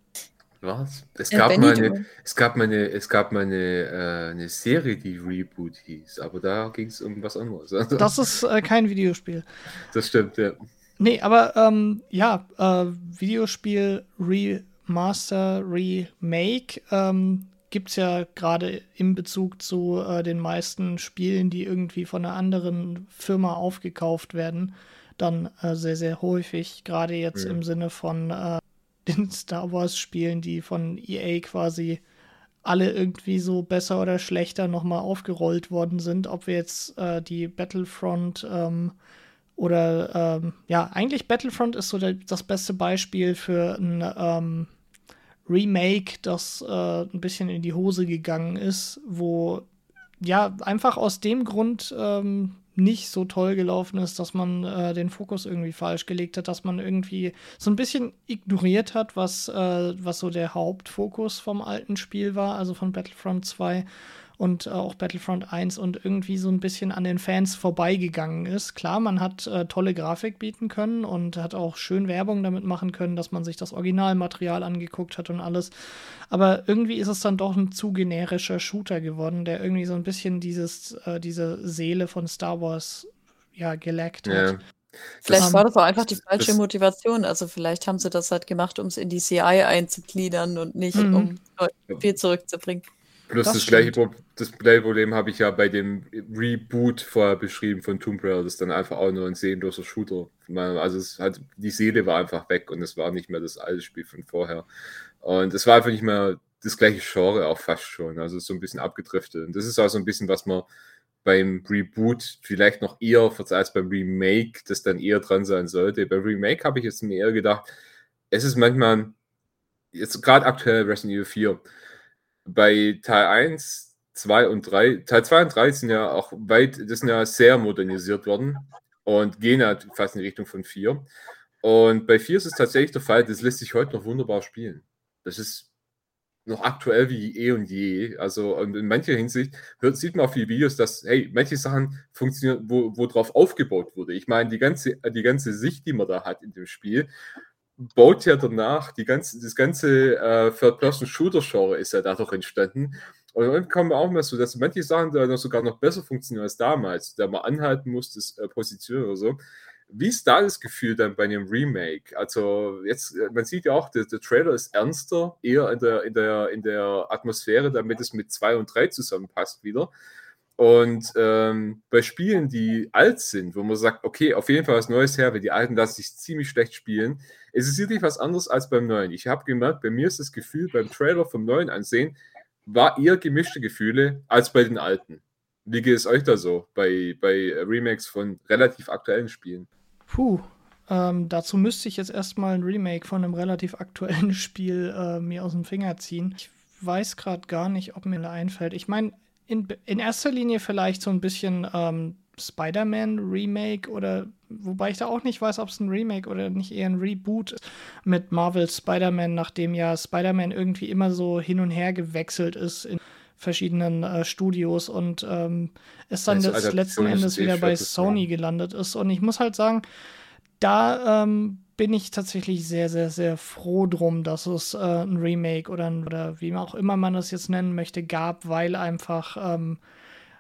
Was? Es gab, äh, mal eine, es gab mal eine, es gab mal eine, äh, eine Serie, die Reboot hieß, aber da ging es um was anderes. Also, das ist äh, kein Videospiel. Das stimmt, ja. Nee, aber ähm, ja, äh, Videospiel Remaster, Remake ähm, gibt es ja gerade in Bezug zu äh, den meisten Spielen, die irgendwie von einer anderen Firma aufgekauft werden, dann äh, sehr, sehr häufig, gerade jetzt ja. im Sinne von äh, den Star Wars-Spielen, die von EA quasi alle irgendwie so besser oder schlechter nochmal aufgerollt worden sind. Ob wir jetzt äh, die Battlefront ähm, oder ähm, ja, eigentlich Battlefront ist so der, das beste Beispiel für ein ähm, Remake, das äh, ein bisschen in die Hose gegangen ist, wo ja einfach aus dem Grund ähm, nicht so toll gelaufen ist, dass man äh, den Fokus irgendwie falsch gelegt hat, dass man irgendwie so ein bisschen ignoriert hat, was, äh, was so der Hauptfokus vom alten Spiel war, also von Battlefront 2 und äh, auch Battlefront 1 und irgendwie so ein bisschen an den Fans vorbeigegangen ist. Klar, man hat äh, tolle Grafik bieten können und hat auch schön Werbung damit machen können, dass man sich das Originalmaterial angeguckt hat und alles. Aber irgendwie ist es dann doch ein zu generischer Shooter geworden, der irgendwie so ein bisschen dieses, äh, diese Seele von Star Wars ja, gelackt hat. Ja. Vielleicht war das auch einfach die falsche Motivation. Also vielleicht haben sie das halt gemacht, um es in die CI einzugliedern und nicht, mhm. um viel zurückzubringen. Plus das, das gleiche das Problem habe ich ja bei dem Reboot vorher beschrieben von Tomb Raider. Das ist dann einfach auch nur ein seelenloser Shooter. Also es hat, die Seele war einfach weg und es war nicht mehr das alte Spiel von vorher. Und es war einfach nicht mehr das gleiche Genre auch fast schon. Also so ein bisschen abgedriftet. Und das ist auch so ein bisschen, was man beim Reboot vielleicht noch eher als beim Remake, das dann eher dran sein sollte. Beim Remake habe ich jetzt mir eher gedacht, es ist manchmal, jetzt gerade aktuell Resident Evil 4, bei Teil 1, 2 und 3, Teil 2 und 3 sind ja auch weit, das sind ja sehr modernisiert worden und gehen halt fast in die Richtung von 4. Und bei 4 ist es tatsächlich der Fall, das lässt sich heute noch wunderbar spielen. Das ist noch aktuell wie eh und je. Also und in mancher Hinsicht hört, sieht man auf die Videos, dass, hey, manche Sachen funktionieren, wo, wo drauf aufgebaut wurde. Ich meine, die ganze, die ganze Sicht, die man da hat in dem Spiel, baut ja danach, die ganze, das ganze äh, Third-Person-Shooter-Genre ist ja dadurch entstanden. Und dann kommen auch mal so, dass manche Sachen da noch sogar noch besser funktionieren als damals, da man anhalten muss, das äh, Position oder so. Wie ist da das Gefühl dann bei einem Remake? Also jetzt, äh, man sieht ja auch, der, der Trailer ist ernster, eher in der, in, der, in der Atmosphäre, damit es mit 2 und 3 zusammenpasst wieder. Und ähm, bei Spielen, die alt sind, wo man sagt, okay, auf jeden Fall was Neues her, weil die alten lassen sich ziemlich schlecht spielen, es ist wirklich was anderes als beim neuen. Ich habe gemerkt, bei mir ist das Gefühl beim Trailer vom neuen Ansehen, war eher gemischte Gefühle als bei den alten. Wie geht es euch da so bei, bei Remakes von relativ aktuellen Spielen? Puh, ähm, dazu müsste ich jetzt erstmal ein Remake von einem relativ aktuellen Spiel äh, mir aus dem Finger ziehen. Ich weiß gerade gar nicht, ob mir da einfällt. Ich meine, in, in erster Linie vielleicht so ein bisschen ähm, Spider-Man Remake oder wobei ich da auch nicht weiß, ob es ein Remake oder nicht eher ein Reboot ist mit Marvel Spider-Man, nachdem ja Spider-Man irgendwie immer so hin und her gewechselt ist in verschiedenen äh, Studios und ähm, es dann das letzten Endes wieder bei Sony gelandet ist. Und ich muss halt sagen, da ähm, bin ich tatsächlich sehr, sehr, sehr froh drum, dass es äh, ein Remake oder, oder wie auch immer man das jetzt nennen möchte, gab, weil einfach ähm,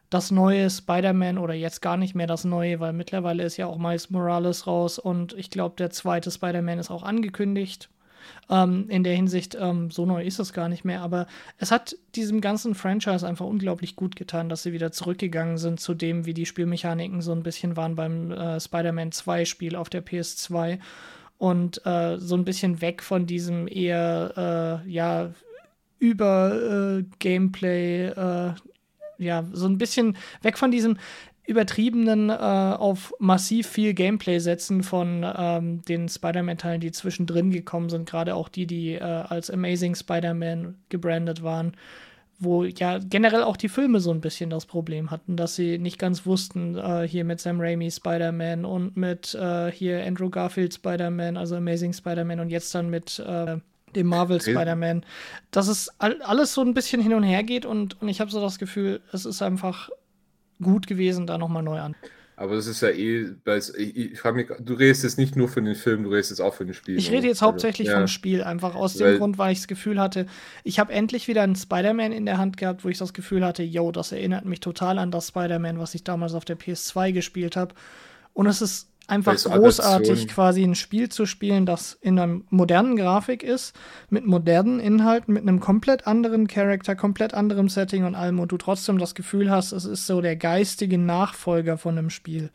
das neue Spider-Man oder jetzt gar nicht mehr das neue, weil mittlerweile ist ja auch Miles Morales raus und ich glaube, der zweite Spider-Man ist auch angekündigt. Ähm, in der Hinsicht, ähm, so neu ist es gar nicht mehr, aber es hat diesem ganzen Franchise einfach unglaublich gut getan, dass sie wieder zurückgegangen sind zu dem, wie die Spielmechaniken so ein bisschen waren beim äh, Spider-Man 2 Spiel auf der PS2 und äh, so ein bisschen weg von diesem eher, äh, ja, über äh, Gameplay, äh, ja, so ein bisschen weg von diesem übertriebenen äh, auf massiv viel Gameplay setzen von ähm, den Spider-Man-Teilen, die zwischendrin gekommen sind, gerade auch die, die äh, als Amazing Spider-Man gebrandet waren, wo ja generell auch die Filme so ein bisschen das Problem hatten, dass sie nicht ganz wussten, äh, hier mit Sam Raimi Spider-Man und mit äh, hier Andrew Garfield Spider-Man, also Amazing Spider-Man und jetzt dann mit äh, dem Marvel Spider-Man, dass es alles so ein bisschen hin und her geht und, und ich habe so das Gefühl, es ist einfach gut gewesen, da nochmal neu an. Aber das ist ja eh, ich, ich frage mich, du redest jetzt nicht nur von den Filmen, du redest jetzt auch von den Spielen. Ich rede jetzt also, hauptsächlich ja. vom Spiel, einfach aus dem weil, Grund, weil ich das Gefühl hatte, ich habe endlich wieder einen Spider-Man in der Hand gehabt, wo ich das Gefühl hatte, yo, das erinnert mich total an das Spider-Man, was ich damals auf der PS2 gespielt habe. Und es ist einfach großartig, Adaption. quasi ein Spiel zu spielen, das in einer modernen Grafik ist, mit modernen Inhalten, mit einem komplett anderen Charakter, komplett anderem Setting und allem und du trotzdem das Gefühl hast, es ist so der geistige Nachfolger von einem Spiel.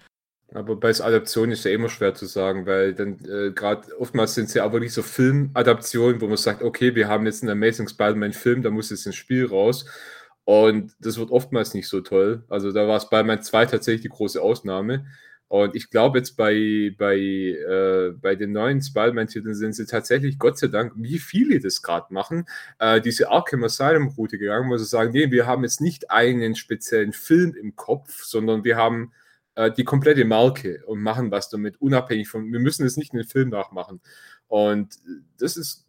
Aber bei Adaptionen ist ja immer schwer zu sagen, weil dann äh, gerade oftmals sind es ja auch wirklich so Filmadaptionen, wo man sagt, okay, wir haben jetzt einen Amazing Spider-Man-Film, da muss jetzt ein Spiel raus. Und das wird oftmals nicht so toll. Also da war Spider-Man 2 tatsächlich die große Ausnahme. Und ich glaube jetzt bei, bei, äh, bei den neuen Spider-Man-Titeln sind sie tatsächlich, Gott sei Dank, wie viele das gerade machen, äh, diese Arkham Asylum-Route gegangen, wo sie sagen, nee, wir haben jetzt nicht einen speziellen Film im Kopf, sondern wir haben äh, die komplette Marke und machen was damit, unabhängig von, wir müssen jetzt nicht einen Film nachmachen. Und das ist,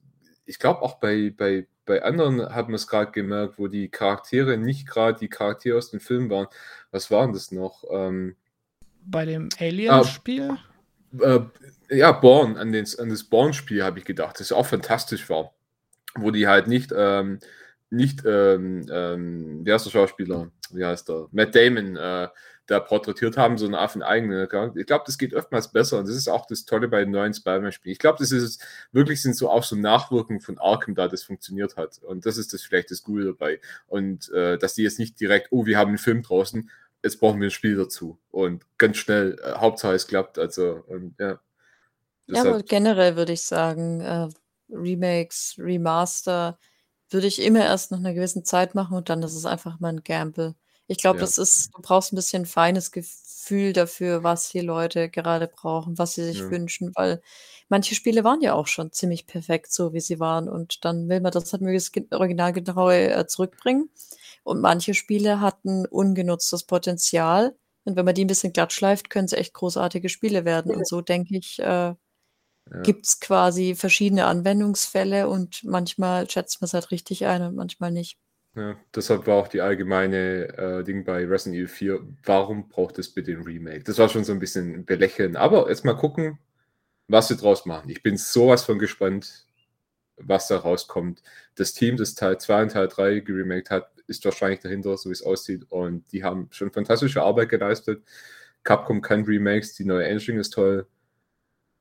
ich glaube auch bei, bei, bei anderen hat man es gerade gemerkt, wo die Charaktere nicht gerade die Charaktere aus den Filmen waren. Was waren das noch? Ähm, bei dem Alien-Spiel? Äh, äh, ja, Born, an, den, an das Born-Spiel habe ich gedacht, das auch fantastisch war. Wo die halt nicht, ähm, nicht, ähm, ähm, wie heißt der Schauspieler? Wie heißt der? Matt Damon, äh, da porträtiert haben, sondern auf einen eigenen Account. Ich glaube, das geht oftmals besser und das ist auch das Tolle bei den neuen Spider-Man-Spielen. Ich glaube, das ist wirklich sind so auch so Nachwirkungen von Arkham da, das funktioniert hat. Und das ist das vielleicht das Gute dabei. Und äh, dass die jetzt nicht direkt, oh, wir haben einen Film draußen, jetzt brauchen wir ein Spiel dazu. Und ganz schnell, äh, Hauptsache es klappt. Also, und, ja. Ja, aber generell würde ich sagen, äh, Remakes, Remaster, würde ich immer erst nach einer gewissen Zeit machen und dann ist es einfach mal ein Gamble. Ich glaube, Ja. das ist du brauchst ein bisschen feines Gefühl dafür, was die Leute gerade brauchen, was sie sich Ja. wünschen, weil manche Spiele waren ja auch schon ziemlich perfekt, so wie sie waren und dann will man das halt möglichst ge originalgetreu, äh, zurückbringen und manche Spiele hatten ungenutztes Potenzial und wenn man die ein bisschen glatt schleift, können sie echt großartige Spiele werden und so denke ich, äh ja. gibt es quasi verschiedene Anwendungsfälle und manchmal schätzt man es halt richtig ein und manchmal nicht. Ja, deshalb war auch die allgemeine äh, Ding bei Resident Evil 4, warum braucht es bitte ein Remake? Das war schon so ein bisschen belächeln, aber jetzt mal gucken, was sie draus machen. Ich bin sowas von gespannt, was da rauskommt. Das Team, das Teil 2 und Teil 3 geremaked hat, ist wahrscheinlich dahinter, so wie es aussieht. Und die haben schon fantastische Arbeit geleistet. Capcom kann Remakes, die neue Engine ist toll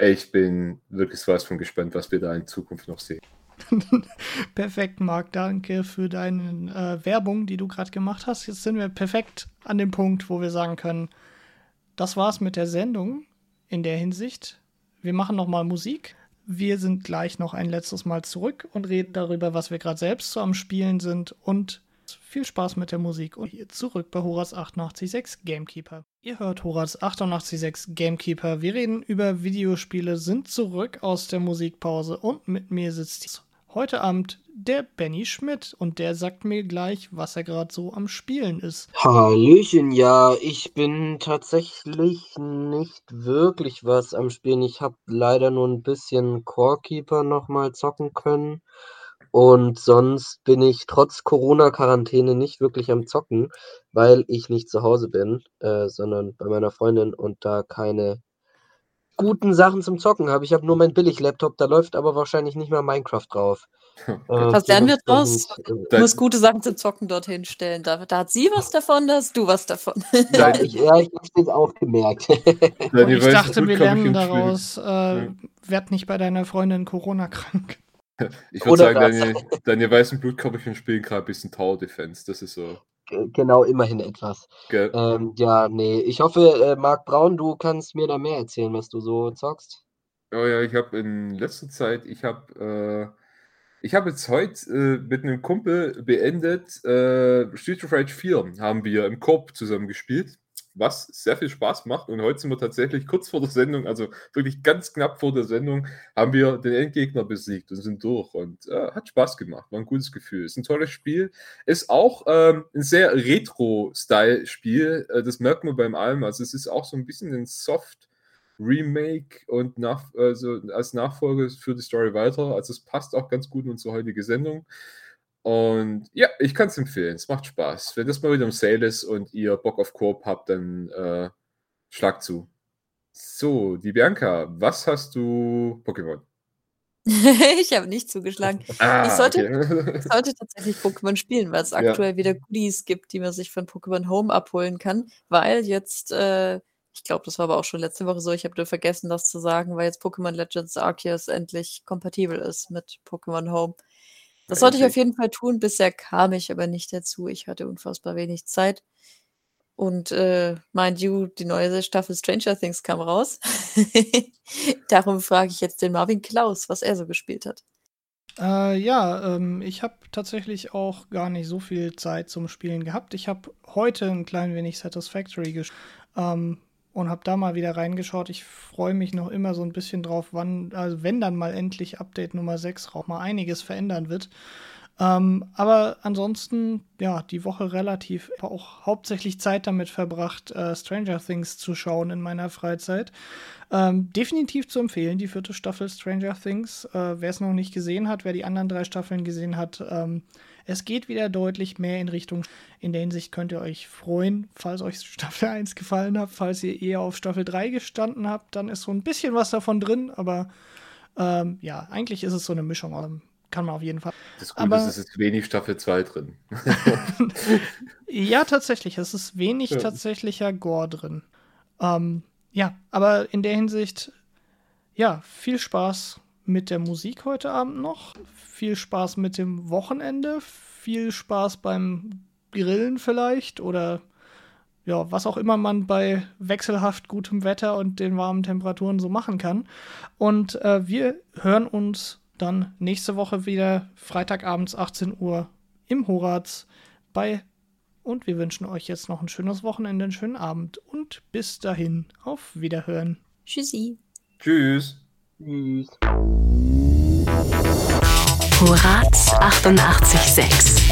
ich bin wirklich sowas von gespannt, was wir da in Zukunft noch sehen. perfekt, Marc. Danke für deine äh, Werbung, die du gerade gemacht hast. Jetzt sind wir perfekt an dem Punkt, wo wir sagen können, das war's mit der Sendung in der Hinsicht. Wir machen noch mal Musik. Wir sind gleich noch ein letztes Mal zurück und reden darüber, was wir gerade selbst so am Spielen sind und viel Spaß mit der Musik und hier zurück bei Horas 886 Gamekeeper. Ihr hört Horas 886 Gamekeeper. Wir reden über Videospiele, sind zurück aus der Musikpause und mit mir sitzt heute Abend der Benny Schmidt und der sagt mir gleich, was er gerade so am Spielen ist. Hallöchen, ja, ich bin tatsächlich nicht wirklich was am Spielen. Ich habe leider nur ein bisschen Corekeeper nochmal zocken können. Und sonst bin ich trotz Corona-Quarantäne nicht wirklich am Zocken, weil ich nicht zu Hause bin, äh, sondern bei meiner Freundin und da keine guten Sachen zum Zocken habe. Ich habe nur meinen Billig-Laptop, da läuft aber wahrscheinlich nicht mehr Minecraft drauf. Äh, was lernen wir draus? Du musst gute Sachen zum Zocken dorthin stellen. Da, da, hat sie was davon, da hast du was davon. ja, ich, ja, ich habe es auch gemerkt. ich dachte, wir lernen daraus, äh, werd nicht bei deiner Freundin Corona krank. Ich würde sagen, deine, deine weißen Blutkörperchen spielen gerade ein bisschen Tower Defense. Das ist so. Genau, immerhin etwas. Ähm, ja, nee. Ich hoffe, äh, Marc Braun, du kannst mir da mehr erzählen, was du so zockst. Oh ja, ich habe in letzter Zeit, ich habe, äh, ich habe jetzt heute äh, mit einem Kumpel beendet, äh, Street of Rage 4 haben wir im Korb zusammen gespielt was sehr viel Spaß macht. Und heute sind wir tatsächlich kurz vor der Sendung, also wirklich ganz knapp vor der Sendung, haben wir den Endgegner besiegt und sind durch. Und äh, hat Spaß gemacht, war ein gutes Gefühl. Ist ein tolles Spiel. Ist auch ähm, ein sehr Retro-Style-Spiel. Äh, das merkt man beim allem. Also es ist auch so ein bisschen ein Soft- Remake und nach, also als Nachfolge für die Story weiter. Also es passt auch ganz gut in unsere heutige Sendung. Und ja, ich kann es empfehlen. Es macht Spaß. Wenn das mal wieder im Sale ist und ihr Bock auf Koop habt, dann äh, schlag zu. So, die Bianca, was hast du Pokémon? ich habe nicht zugeschlagen. Ah, ich, sollte, okay. ich, sollte, tatsächlich Pokémon spielen, weil es aktuell ja. wieder Goodies gibt, die man sich von Pokémon Home abholen kann, weil jetzt, äh, ich glaube, das war aber auch schon letzte Woche so, ich habe nur vergessen, das zu sagen, weil jetzt Pokémon Legends Arceus endlich kompatibel ist mit Pokémon Home. Das sollte ich auf jeden Fall tun. Bisher kam ich aber nicht dazu. Ich hatte unfassbar wenig Zeit. Und äh, mind you, die neue Staffel Stranger Things kam raus. Darum frage ich jetzt den Marvin Klaus, was er so gespielt hat. Äh, ja, ähm, ich habe tatsächlich auch gar nicht so viel Zeit zum Spielen gehabt. Ich habe heute ein klein wenig Satisfactory gespielt. Ähm, und habe da mal wieder reingeschaut. Ich freue mich noch immer so ein bisschen drauf, wann, also wenn dann mal endlich Update Nummer 6 auch mal einiges verändern wird. Ähm, aber ansonsten, ja, die Woche relativ auch hauptsächlich Zeit damit verbracht, äh, Stranger Things zu schauen in meiner Freizeit. Ähm, definitiv zu empfehlen, die vierte Staffel Stranger Things. Äh, wer es noch nicht gesehen hat, wer die anderen drei Staffeln gesehen hat, ähm, es geht wieder deutlich mehr in Richtung. In der Hinsicht könnt ihr euch freuen, falls euch Staffel 1 gefallen hat. Falls ihr eher auf Staffel 3 gestanden habt, dann ist so ein bisschen was davon drin. Aber ähm, ja, eigentlich ist es so eine Mischung aus kann man auf jeden Fall. Das Gute ist, es ist wenig Staffel 2 drin. ja, tatsächlich. Es ist wenig ja. tatsächlicher Gore drin. Ähm, ja, aber in der Hinsicht, ja, viel Spaß mit der Musik heute Abend noch. Viel Spaß mit dem Wochenende. Viel Spaß beim Grillen vielleicht oder ja, was auch immer man bei wechselhaft gutem Wetter und den warmen Temperaturen so machen kann. Und äh, wir hören uns dann nächste Woche wieder Freitagabends 18 Uhr im Horaz bei und wir wünschen euch jetzt noch ein schönes Wochenende, einen schönen Abend und bis dahin auf Wiederhören. Tschüssi. Tschüss. Tschüss. Horaz 886.